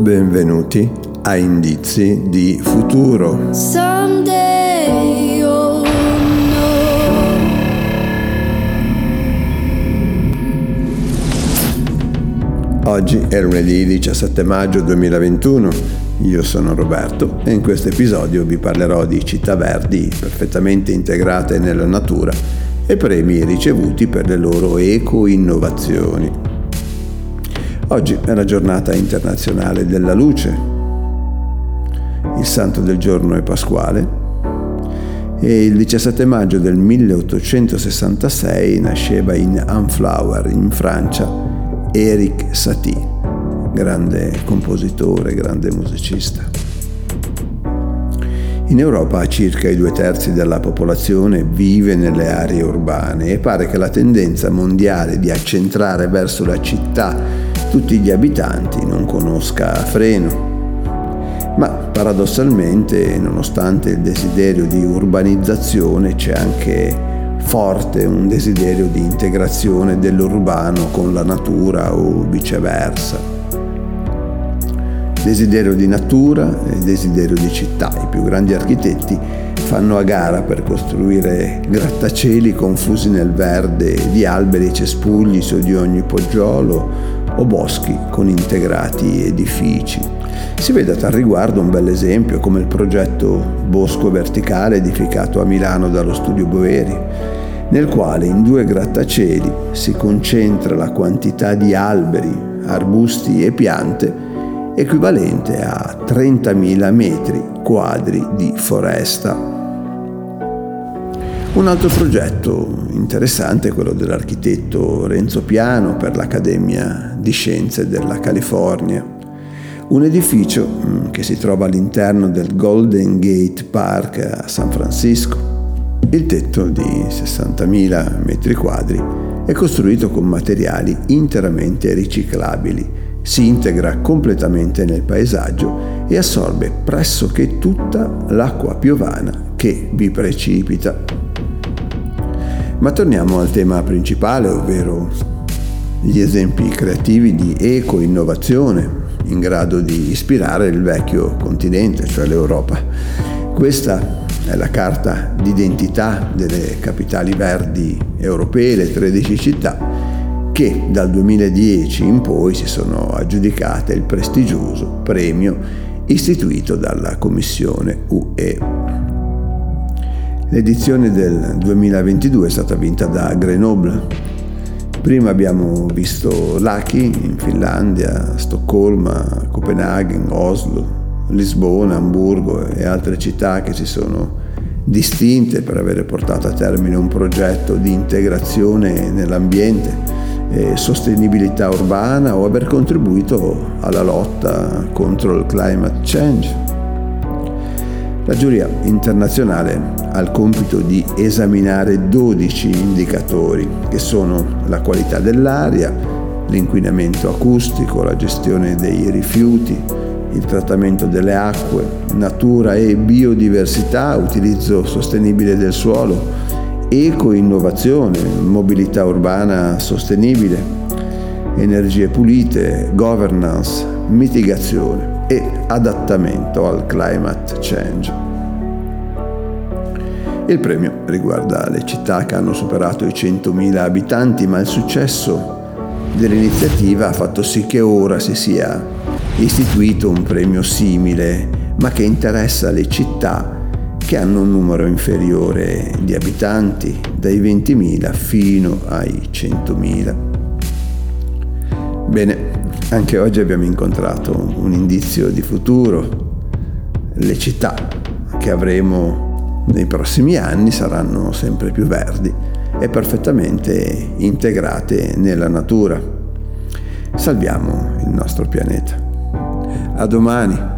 Benvenuti a Indizi di Futuro. Oggi è lunedì 17 maggio 2021. Io sono Roberto e in questo episodio vi parlerò di città verdi perfettamente integrate nella natura e premi ricevuti per le loro eco-innovazioni. Oggi è la giornata internazionale della luce. Il santo del giorno è Pasquale e il 17 maggio del 1866 nasceva in Anflower, in Francia, Eric Satie, grande compositore, grande musicista. In Europa circa i due terzi della popolazione vive nelle aree urbane e pare che la tendenza mondiale di accentrare verso la città tutti gli abitanti non conosca freno. Ma paradossalmente, nonostante il desiderio di urbanizzazione, c'è anche forte un desiderio di integrazione dell'urbano con la natura o viceversa. Desiderio di natura e desiderio di città. I più grandi architetti fanno a gara per costruire grattacieli confusi nel verde di alberi e cespugli su di ogni poggiolo o boschi con integrati edifici. Si vede a tal riguardo un bel esempio come il progetto Bosco Verticale edificato a Milano dallo studio Boeri, nel quale in due grattacieli si concentra la quantità di alberi, arbusti e piante equivalente a 30.000 metri quadri di foresta. Un altro progetto interessante è quello dell'architetto Renzo Piano per l'Accademia di Scienze della California. Un edificio mm, che si trova all'interno del Golden Gate Park a San Francisco. Il tetto di 60.000 metri quadri è costruito con materiali interamente riciclabili, si integra completamente nel paesaggio e assorbe pressoché tutta l'acqua piovana che vi precipita. Ma torniamo al tema principale, ovvero gli esempi creativi di eco-innovazione in grado di ispirare il vecchio continente, cioè l'Europa. Questa è la carta d'identità delle capitali verdi europee, le 13 città, che dal 2010 in poi si sono aggiudicate il prestigioso premio istituito dalla Commissione UE. L'edizione del 2022 è stata vinta da Grenoble. Prima abbiamo visto Laki in Finlandia, Stoccolma, Copenaghen, Oslo, Lisbona, Hamburgo e altre città che si sono distinte per avere portato a termine un progetto di integrazione nell'ambiente, e sostenibilità urbana o aver contribuito alla lotta contro il climate change. La giuria internazionale ha il compito di esaminare 12 indicatori che sono la qualità dell'aria, l'inquinamento acustico, la gestione dei rifiuti, il trattamento delle acque, natura e biodiversità, utilizzo sostenibile del suolo, eco-innovazione, mobilità urbana sostenibile, energie pulite, governance, mitigazione e adattamento al climate change. Il premio riguarda le città che hanno superato i 100.000 abitanti, ma il successo dell'iniziativa ha fatto sì che ora si sia istituito un premio simile, ma che interessa le città che hanno un numero inferiore di abitanti, dai 20.000 fino ai 100.000. Bene, anche oggi abbiamo incontrato un indizio di futuro. Le città che avremo nei prossimi anni saranno sempre più verdi e perfettamente integrate nella natura. Salviamo il nostro pianeta. A domani.